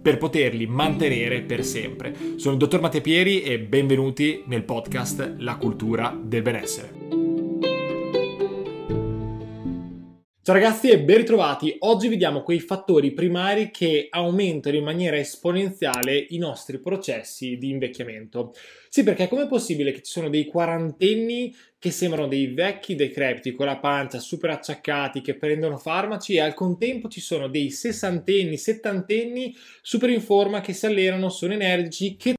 per poterli mantenere per sempre. Sono il dottor Matteo Pieri e benvenuti nel podcast La cultura del benessere. Ciao ragazzi e ben ritrovati. Oggi vediamo quei fattori primari che aumentano in maniera esponenziale i nostri processi di invecchiamento. Sì, perché com'è possibile che ci sono dei quarantenni che sembrano dei vecchi decrepiti con la pancia super acciaccati che prendono farmaci e al contempo ci sono dei sessantenni, settantenni super in forma che si allenano, sono energici, che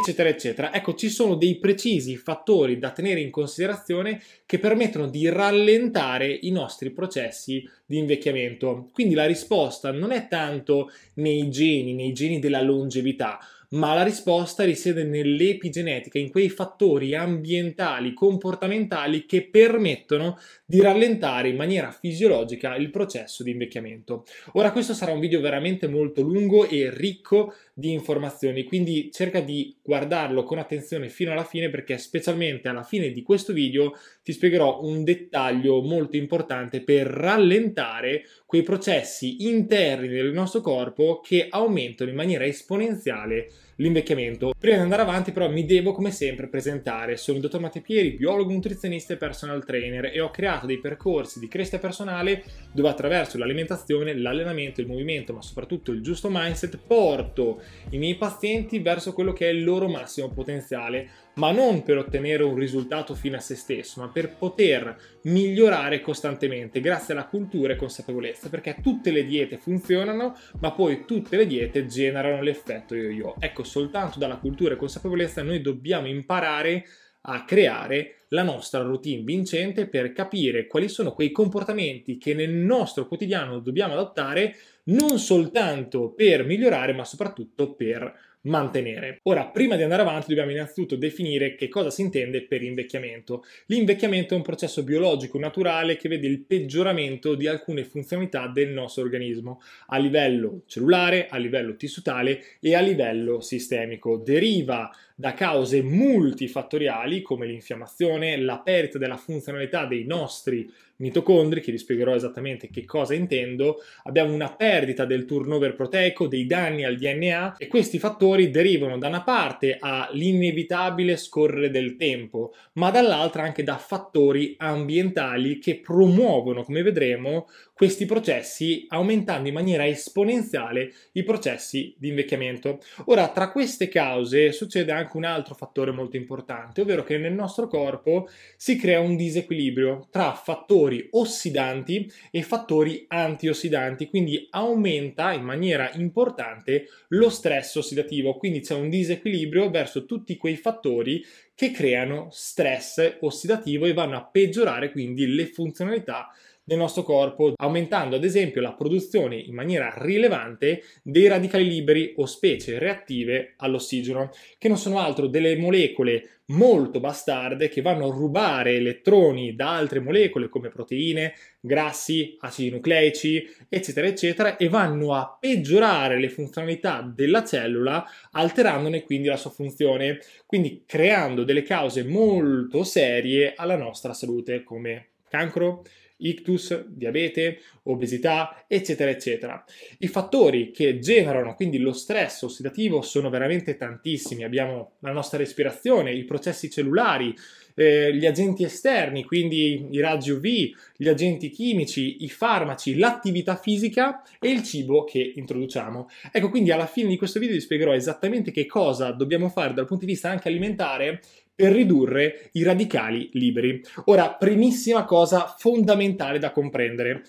eccetera, eccetera. Ecco, ci sono dei precisi fattori da tenere in considerazione che permettono di rallentare i nostri processi di invecchiamento. Quindi la risposta non è tanto nei geni, nei geni della longevità, ma la risposta risiede nell'epigenetica, in quei fattori ambientali, comportamentali che permettono di rallentare in maniera fisiologica il processo di invecchiamento. Ora questo sarà un video veramente molto lungo e ricco di informazioni, quindi cerca di guardarlo con attenzione fino alla fine perché specialmente alla fine di questo video ti spiegherò un dettaglio molto importante per rallentare quei processi interni del nostro corpo che aumentano in maniera esponenziale l'invecchiamento. Prima di andare avanti però mi devo come sempre presentare. Sono il dottor Matteo Pieri, biologo, nutrizionista e personal trainer e ho creato dei percorsi di crescita personale dove attraverso l'alimentazione, l'allenamento, il movimento ma soprattutto il giusto mindset porto i miei pazienti verso quello che è il loro massimo potenziale ma non per ottenere un risultato fine a se stesso, ma per poter migliorare costantemente grazie alla cultura e consapevolezza, perché tutte le diete funzionano, ma poi tutte le diete generano l'effetto yo-yo. Ecco, soltanto dalla cultura e consapevolezza noi dobbiamo imparare a creare la nostra routine vincente per capire quali sono quei comportamenti che nel nostro quotidiano dobbiamo adottare non soltanto per migliorare ma soprattutto per mantenere. Ora, prima di andare avanti, dobbiamo innanzitutto definire che cosa si intende per invecchiamento. L'invecchiamento è un processo biologico naturale che vede il peggioramento di alcune funzionalità del nostro organismo a livello cellulare, a livello tissutale e a livello sistemico. Deriva da cause multifattoriali come l'infiammazione, la perdita della funzionalità dei nostri mitocondri, che vi spiegherò esattamente che cosa intendo, abbiamo una perdita del turnover proteico, dei danni al DNA e questi fattori derivano da una parte all'inevitabile scorrere del tempo, ma dall'altra anche da fattori ambientali che promuovono, come vedremo, questi processi aumentando in maniera esponenziale i processi di invecchiamento. Ora, tra queste cause succede anche un altro fattore molto importante, ovvero che nel nostro corpo si crea un disequilibrio tra fattori ossidanti e fattori antiossidanti, quindi aumenta in maniera importante lo stress ossidativo, quindi c'è un disequilibrio verso tutti quei fattori che creano stress ossidativo e vanno a peggiorare quindi le funzionalità del nostro corpo, aumentando ad esempio la produzione in maniera rilevante dei radicali liberi o specie reattive all'ossigeno, che non sono altro delle molecole molto bastarde che vanno a rubare elettroni da altre molecole come proteine, grassi, acidi nucleici, eccetera, eccetera, e vanno a peggiorare le funzionalità della cellula, alterandone quindi la sua funzione, quindi creando delle cause molto serie alla nostra salute come cancro, ictus, diabete, obesità, eccetera, eccetera. I fattori che generano quindi lo stress ossidativo sono veramente tantissimi. Abbiamo la nostra respirazione, i processi cellulari, eh, gli agenti esterni, quindi i raggi UV, gli agenti chimici, i farmaci, l'attività fisica e il cibo che introduciamo. Ecco, quindi alla fine di questo video vi spiegherò esattamente che cosa dobbiamo fare dal punto di vista anche alimentare per ridurre i radicali liberi. Ora, primissima cosa fondamentale da comprendere.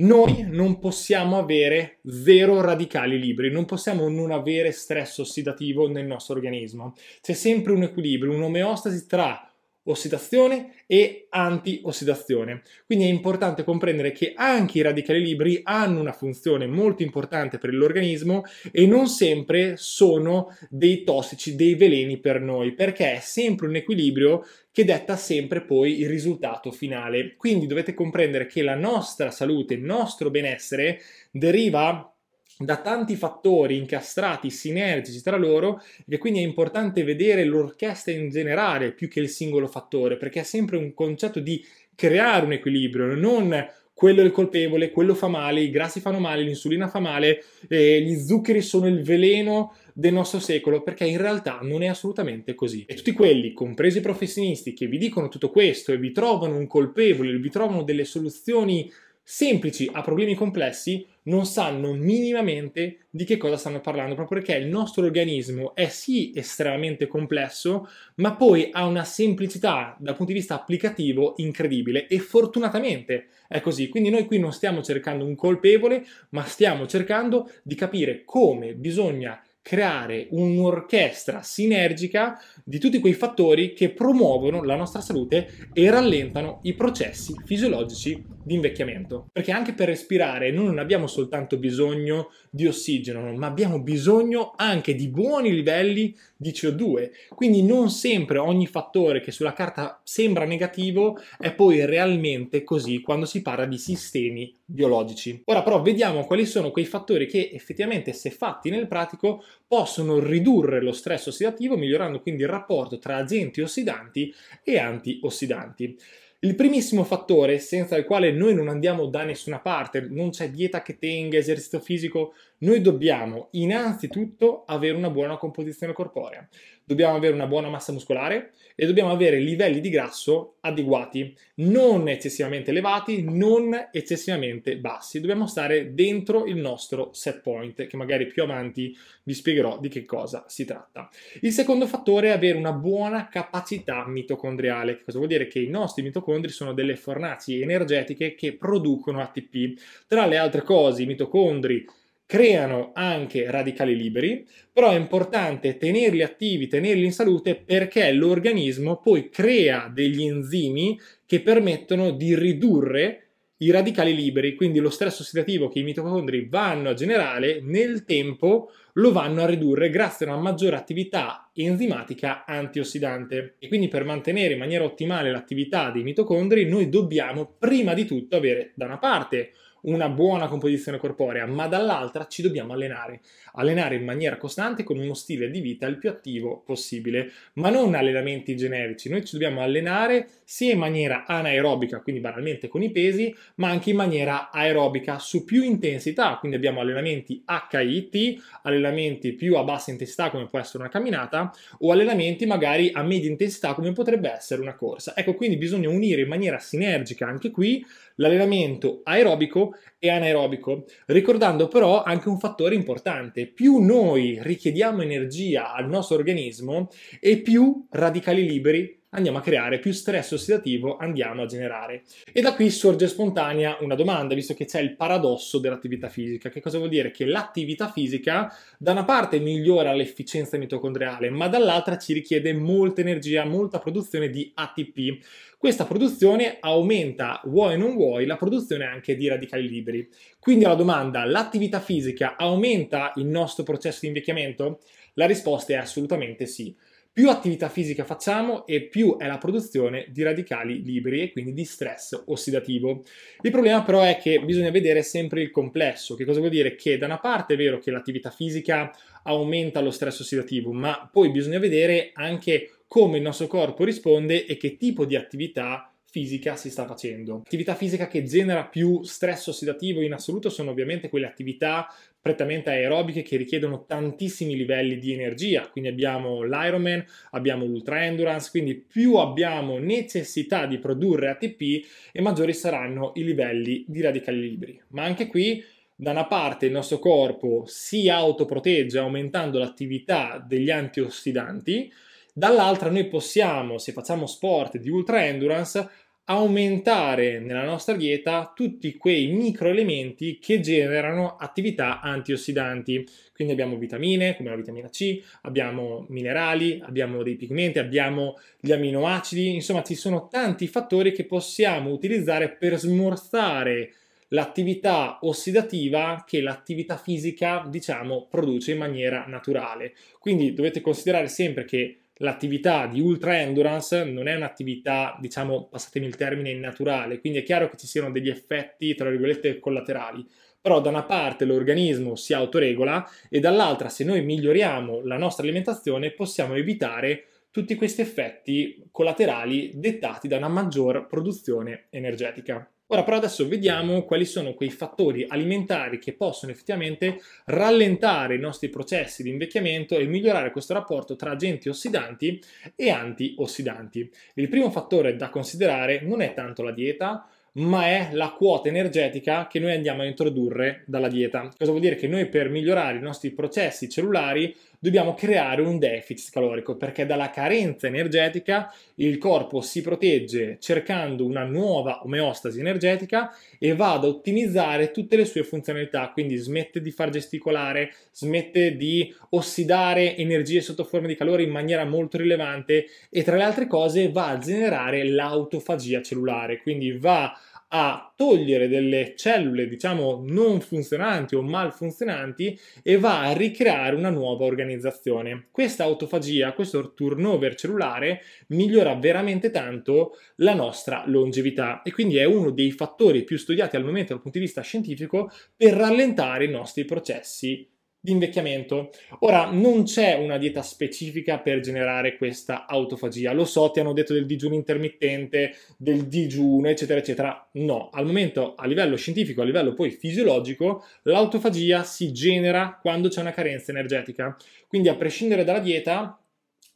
Noi non possiamo avere zero radicali liberi, non possiamo non avere stress ossidativo nel nostro organismo. C'è sempre un equilibrio, un'omeostasi tra ossidazione e antiossidazione. Quindi è importante comprendere che anche i radicali liberi hanno una funzione molto importante per l'organismo e non sempre sono dei tossici, dei veleni per noi, perché è sempre un equilibrio che detta sempre poi il risultato finale. Quindi dovete comprendere che la nostra salute, il nostro benessere deriva da tanti fattori incastrati, sinergici tra loro, e quindi è importante vedere l'orchestra in generale più che il singolo fattore, perché è sempre un concetto di creare un equilibrio, non quello è il colpevole, quello fa male, i grassi fanno male, l'insulina fa male, eh, gli zuccheri sono il veleno del nostro secolo, perché in realtà non è assolutamente così. E tutti quelli, compresi i professionisti, che vi dicono tutto questo e vi trovano un colpevole, vi trovano delle soluzioni semplici a problemi complessi, non sanno minimamente di che cosa stanno parlando, proprio perché il nostro organismo è sì estremamente complesso, ma poi ha una semplicità dal punto di vista applicativo incredibile e fortunatamente è così. Quindi noi qui non stiamo cercando un colpevole, ma stiamo cercando di capire come bisogna creare un'orchestra sinergica di tutti quei fattori che promuovono la nostra salute e rallentano i processi fisiologici di invecchiamento. Perché anche per respirare noi non abbiamo soltanto bisogno di ossigeno, ma abbiamo bisogno anche di buoni livelli di CO2. Quindi non sempre ogni fattore che sulla carta sembra negativo è poi realmente così quando si parla di sistemi biologici. Ora però vediamo quali sono quei fattori che effettivamente se fatti nel pratico possono ridurre lo stress ossidativo migliorando quindi il rapporto tra agenti ossidanti e antiossidanti. Il primissimo fattore senza il quale noi non andiamo da nessuna parte, non c'è dieta che tenga, esercizio fisico, noi dobbiamo innanzitutto avere una buona composizione corporea, dobbiamo avere una buona massa muscolare e dobbiamo avere livelli di grasso adeguati, non eccessivamente elevati, non eccessivamente bassi. Dobbiamo stare dentro il nostro set point, che magari più avanti vi spiegherò di che cosa si tratta. Il secondo fattore è avere una buona capacità mitocondriale. Che cosa vuol dire? Che i nostri mitocondri sono delle fornaci energetiche che producono ATP. Tra le altre cose, i mitocondri creano anche radicali liberi, però è importante tenerli attivi, tenerli in salute perché l'organismo poi crea degli enzimi che permettono di ridurre i radicali liberi, quindi lo stress ossidativo che i mitocondri vanno a generare nel tempo lo vanno a ridurre grazie a una maggiore attività enzimatica antiossidante. E quindi per mantenere in maniera ottimale l'attività dei mitocondri noi dobbiamo prima di tutto avere da una parte una buona composizione corporea, ma dall'altra ci dobbiamo allenare. Allenare in maniera costante con uno stile di vita il più attivo possibile, ma non allenamenti generici. Noi ci dobbiamo allenare sia in maniera anaerobica, quindi banalmente con i pesi, ma anche in maniera aerobica su più intensità. Quindi abbiamo allenamenti HIT, allenamenti più a bassa intensità come può essere una camminata, o allenamenti magari a media intensità come potrebbe essere una corsa. Ecco, quindi bisogna unire in maniera sinergica anche qui l'allenamento aerobico e anaerobico, ricordando però anche un fattore importante, più noi richiediamo energia al nostro organismo e più radicali liberi andiamo a creare, più stress ossidativo andiamo a generare. E da qui sorge spontanea una domanda, visto che c'è il paradosso dell'attività fisica. Che cosa vuol dire? Che l'attività fisica da una parte migliora l'efficienza mitocondriale, ma dall'altra ci richiede molta energia, molta produzione di ATP. Questa produzione aumenta, vuoi o non vuoi, la produzione anche di radicali liberi. Quindi alla domanda, l'attività fisica aumenta il nostro processo di invecchiamento? La risposta è assolutamente sì. Più attività fisica facciamo e più è la produzione di radicali liberi e quindi di stress ossidativo. Il problema però è che bisogna vedere sempre il complesso. Che cosa vuol dire? Che da una parte è vero che l'attività fisica aumenta lo stress ossidativo, ma poi bisogna vedere anche come il nostro corpo risponde e che tipo di attività fisica si sta facendo. Attività fisica che genera più stress ossidativo in assoluto sono ovviamente quelle attività prettamente aerobiche che richiedono tantissimi livelli di energia, quindi abbiamo l'Ironman, abbiamo l'Ultra Endurance, quindi più abbiamo necessità di produrre ATP e maggiori saranno i livelli di radicali liberi. Ma anche qui da una parte il nostro corpo si autoprotegge aumentando l'attività degli antiossidanti, dall'altra noi possiamo, se facciamo sport di ultra endurance, aumentare nella nostra dieta tutti quei microelementi che generano attività antiossidanti. Quindi abbiamo vitamine come la vitamina C, abbiamo minerali, abbiamo dei pigmenti, abbiamo gli aminoacidi, insomma ci sono tanti fattori che possiamo utilizzare per smorzare l'attività ossidativa che l'attività fisica, diciamo, produce in maniera naturale. Quindi dovete considerare sempre che l'attività di ultra endurance non è un'attività, diciamo, passatemi il termine, naturale, quindi è chiaro che ci siano degli effetti, tra virgolette, collaterali. Però da una parte l'organismo si autoregola e dall'altra se noi miglioriamo la nostra alimentazione possiamo evitare tutti questi effetti collaterali dettati da una maggior produzione energetica. Ora però adesso vediamo quali sono quei fattori alimentari che possono effettivamente rallentare i nostri processi di invecchiamento e migliorare questo rapporto tra agenti ossidanti e antiossidanti. Il primo fattore da considerare non è tanto la dieta, ma è la quota energetica che noi andiamo a introdurre dalla dieta. Cosa vuol dire? Che noi per migliorare i nostri processi cellulari dobbiamo creare un deficit calorico perché dalla carenza energetica il corpo si protegge cercando una nuova omeostasi energetica e va ad ottimizzare tutte le sue funzionalità, quindi smette di far gesticolare, smette di ossidare energie sotto forma di calore in maniera molto rilevante e tra le altre cose va a generare l'autofagia cellulare, quindi va a togliere delle cellule, diciamo, non funzionanti o malfunzionanti e va a ricreare una nuova organizzazione. Questa autofagia, questo turnover cellulare migliora veramente tanto la nostra longevità e quindi è uno dei fattori più studiati al momento dal punto di vista scientifico per rallentare i nostri processi di invecchiamento. Ora, non c'è una dieta specifica per generare questa autofagia. Lo so, ti hanno detto del digiuno intermittente, del digiuno, eccetera, eccetera. No, al momento, a livello scientifico, a livello poi fisiologico, l'autofagia si genera quando c'è una carenza energetica. Quindi, a prescindere dalla dieta,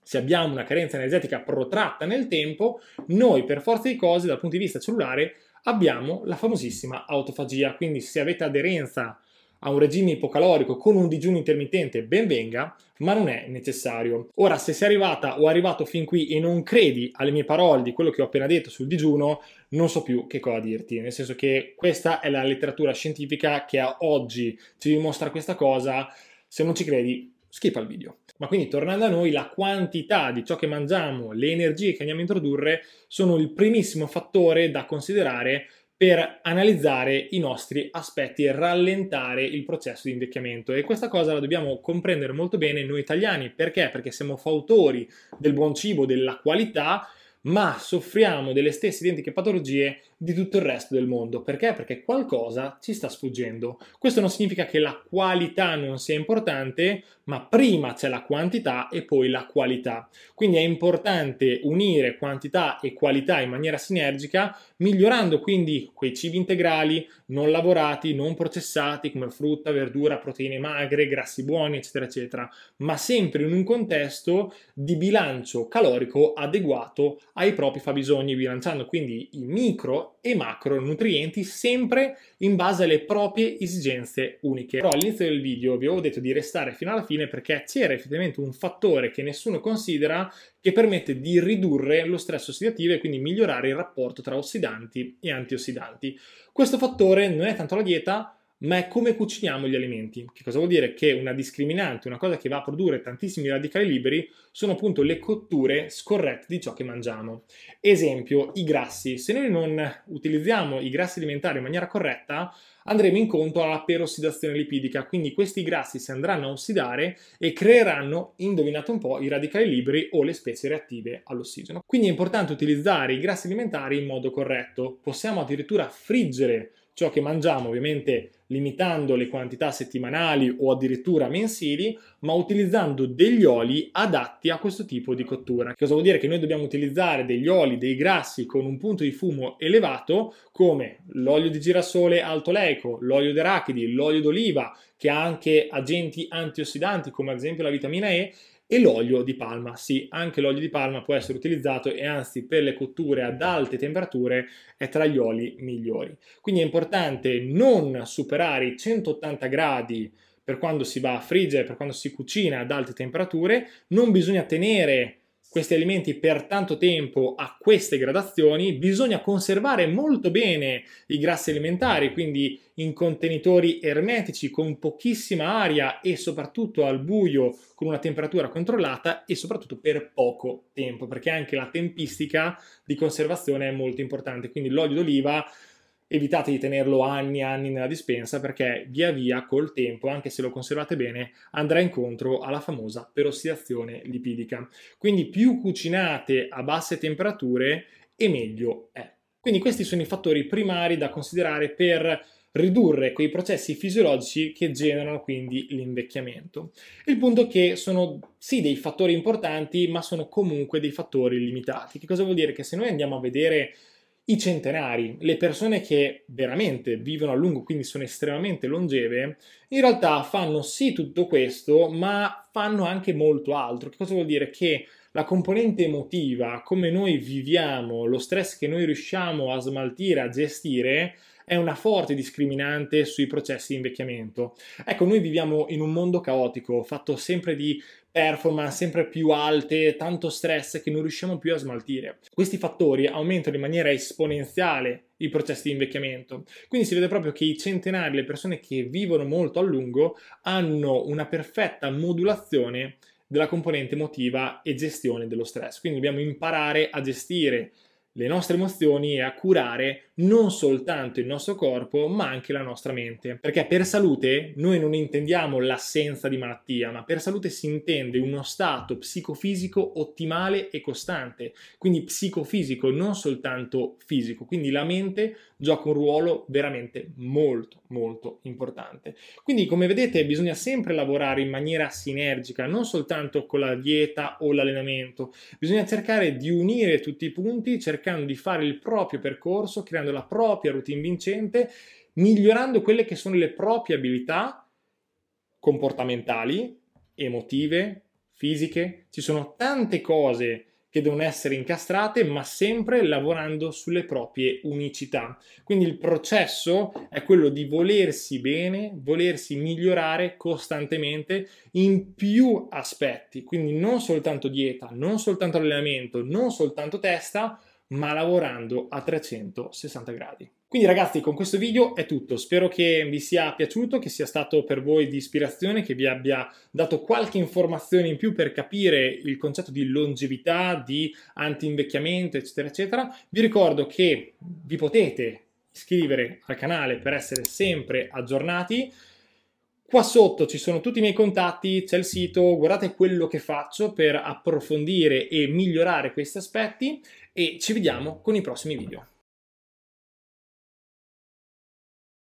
se abbiamo una carenza energetica protratta nel tempo, noi per forza di cose, dal punto di vista cellulare, abbiamo la famosissima autofagia. Quindi, se avete aderenza a un regime ipocalorico con un digiuno intermittente, ben venga, ma non è necessario. Ora, se sei arrivata o arrivato fin qui e non credi alle mie parole di quello che ho appena detto sul digiuno, non so più che cosa dirti, nel senso che questa è la letteratura scientifica che a oggi ci dimostra questa cosa, se non ci credi, skippa il video. Ma quindi tornando a noi, la quantità di ciò che mangiamo, le energie che andiamo a introdurre sono il primissimo fattore da considerare per analizzare i nostri aspetti e rallentare il processo di invecchiamento e questa cosa la dobbiamo comprendere molto bene noi italiani perché? Perché siamo fautori del buon cibo, della qualità ma soffriamo delle stesse identiche patologie di tutto il resto del mondo. Perché? Perché qualcosa ci sta sfuggendo. Questo non significa che la qualità non sia importante, ma prima c'è la quantità e poi la qualità. Quindi è importante unire quantità e qualità in maniera sinergica, migliorando quindi quei cibi integrali non lavorati, non processati come frutta, verdura, proteine magre, grassi buoni, eccetera, eccetera, ma sempre in un contesto di bilancio calorico adeguato ai propri fabbisogni, bilanciando quindi i micro e macronutrienti sempre in base alle proprie esigenze uniche. Però all'inizio del video vi avevo detto di restare fino alla fine perché c'era effettivamente un fattore che nessuno considera che permette di ridurre lo stress ossidativo e quindi migliorare il rapporto tra ossidanti e antiossidanti. Questo fattore non è tanto la dieta, ma è come cuciniamo gli alimenti. Che cosa vuol dire? Che una discriminante, una cosa che va a produrre tantissimi radicali liberi, sono appunto le cotture scorrette di ciò che mangiamo. Esempio, i grassi. Se noi non utilizziamo i grassi alimentari in maniera corretta, andremo incontro alla perossidazione lipidica, quindi questi grassi si andranno a ossidare e creeranno, indovinate un po', i radicali liberi o le specie reattive all'ossigeno. Quindi è importante utilizzare i grassi alimentari in modo corretto. Possiamo addirittura friggere ciò che mangiamo, ovviamente limitando le quantità settimanali o addirittura mensili, ma utilizzando degli oli adatti a questo tipo di cottura. Cosa vuol dire? Che noi dobbiamo utilizzare degli oli, dei grassi con un punto di fumo elevato, come l'olio di girasole alto leico, l'olio d'arachidi, l'olio d'oliva, che ha anche agenti antiossidanti come ad esempio la vitamina E, e l'olio di palma. Sì, anche l'olio di palma può essere utilizzato e anzi per le cotture ad alte temperature è tra gli oli migliori. Quindi è importante non superare i 180 gradi per quando si va a friggere, per quando si cucina ad alte temperature, non bisogna tenere questi alimenti per tanto tempo a queste gradazioni, bisogna conservare molto bene i grassi alimentari, quindi in contenitori ermetici con pochissima aria e soprattutto al buio con una temperatura controllata e soprattutto per poco tempo, perché anche la tempistica di conservazione è molto importante. Quindi l'olio d'oliva evitate di tenerlo anni e anni nella dispensa perché via via col tempo, anche se lo conservate bene, andrà incontro alla famosa perossidazione lipidica. Quindi più cucinate a basse temperature e meglio è. Quindi questi sono i fattori primari da considerare per ridurre quei processi fisiologici che generano quindi l'invecchiamento. Il punto è che sono sì dei fattori importanti, ma sono comunque dei fattori limitati. Che cosa vuol dire? Che se noi andiamo a vedere i centenari, le persone che veramente vivono a lungo, quindi sono estremamente longeve, in realtà fanno sì tutto questo, ma fanno anche molto altro. Che cosa vuol dire? Che la componente emotiva, come noi viviamo, lo stress che noi riusciamo a smaltire, a gestire, è una forte discriminante sui processi di invecchiamento. Ecco, noi viviamo in un mondo caotico, fatto sempre di performance sempre più alte, tanto stress che non riusciamo più a smaltire. Questi fattori aumentano in maniera esponenziale i processi di invecchiamento. Quindi si vede proprio che i centenari, le persone che vivono molto a lungo, hanno una perfetta modulazione della componente emotiva e gestione dello stress. Quindi dobbiamo imparare a gestire le nostre emozioni e a curare non soltanto il nostro corpo, ma anche la nostra mente. Perché per salute noi non intendiamo l'assenza di malattia, ma per salute si intende uno stato psicofisico ottimale e costante. Quindi psicofisico, non soltanto fisico. Quindi la mente gioca un ruolo veramente molto, molto importante. Quindi, come vedete, bisogna sempre lavorare in maniera sinergica, non soltanto con la dieta o l'allenamento. Bisogna cercare di unire tutti i punti, cercando di fare il proprio percorso, creando la propria routine vincente, migliorando quelle che sono le proprie abilità comportamentali, emotive, fisiche. Ci sono tante cose che devono essere incastrate, ma sempre lavorando sulle proprie unicità. Quindi il processo è quello di volersi bene, volersi migliorare costantemente in più aspetti, quindi non soltanto dieta, non soltanto allenamento, non soltanto testa, ma lavorando a 360 gradi. Quindi ragazzi con questo video è tutto, spero che vi sia piaciuto, che sia stato per voi di ispirazione, che vi abbia dato qualche informazione in più per capire il concetto di longevità, di anti-invecchiamento eccetera eccetera. Vi ricordo che vi potete iscrivere al canale per essere sempre aggiornati. Qua sotto ci sono tutti i miei contatti, c'è il sito, guardate quello che faccio per approfondire e migliorare questi aspetti e ci vediamo con i prossimi video.